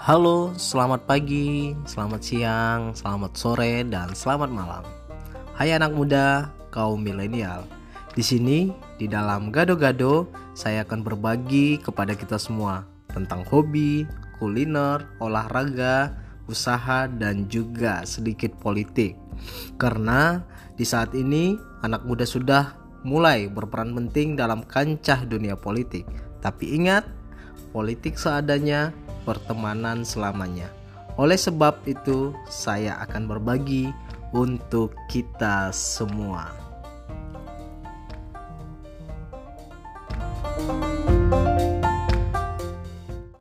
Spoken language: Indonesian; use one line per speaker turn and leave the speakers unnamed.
Halo, selamat pagi, selamat siang, selamat sore, dan selamat malam. Hai anak muda, kaum milenial. Di sini, di dalam gado-gado, saya akan berbagi kepada kita semua tentang hobi, kuliner, olahraga, usaha, dan juga sedikit politik. Karena di saat ini, anak muda sudah mulai berperan penting dalam kancah dunia politik. Tapi ingat, politik seadanya, pertemanan selamanya. Oleh sebab itu, saya akan berbagi untuk kita semua.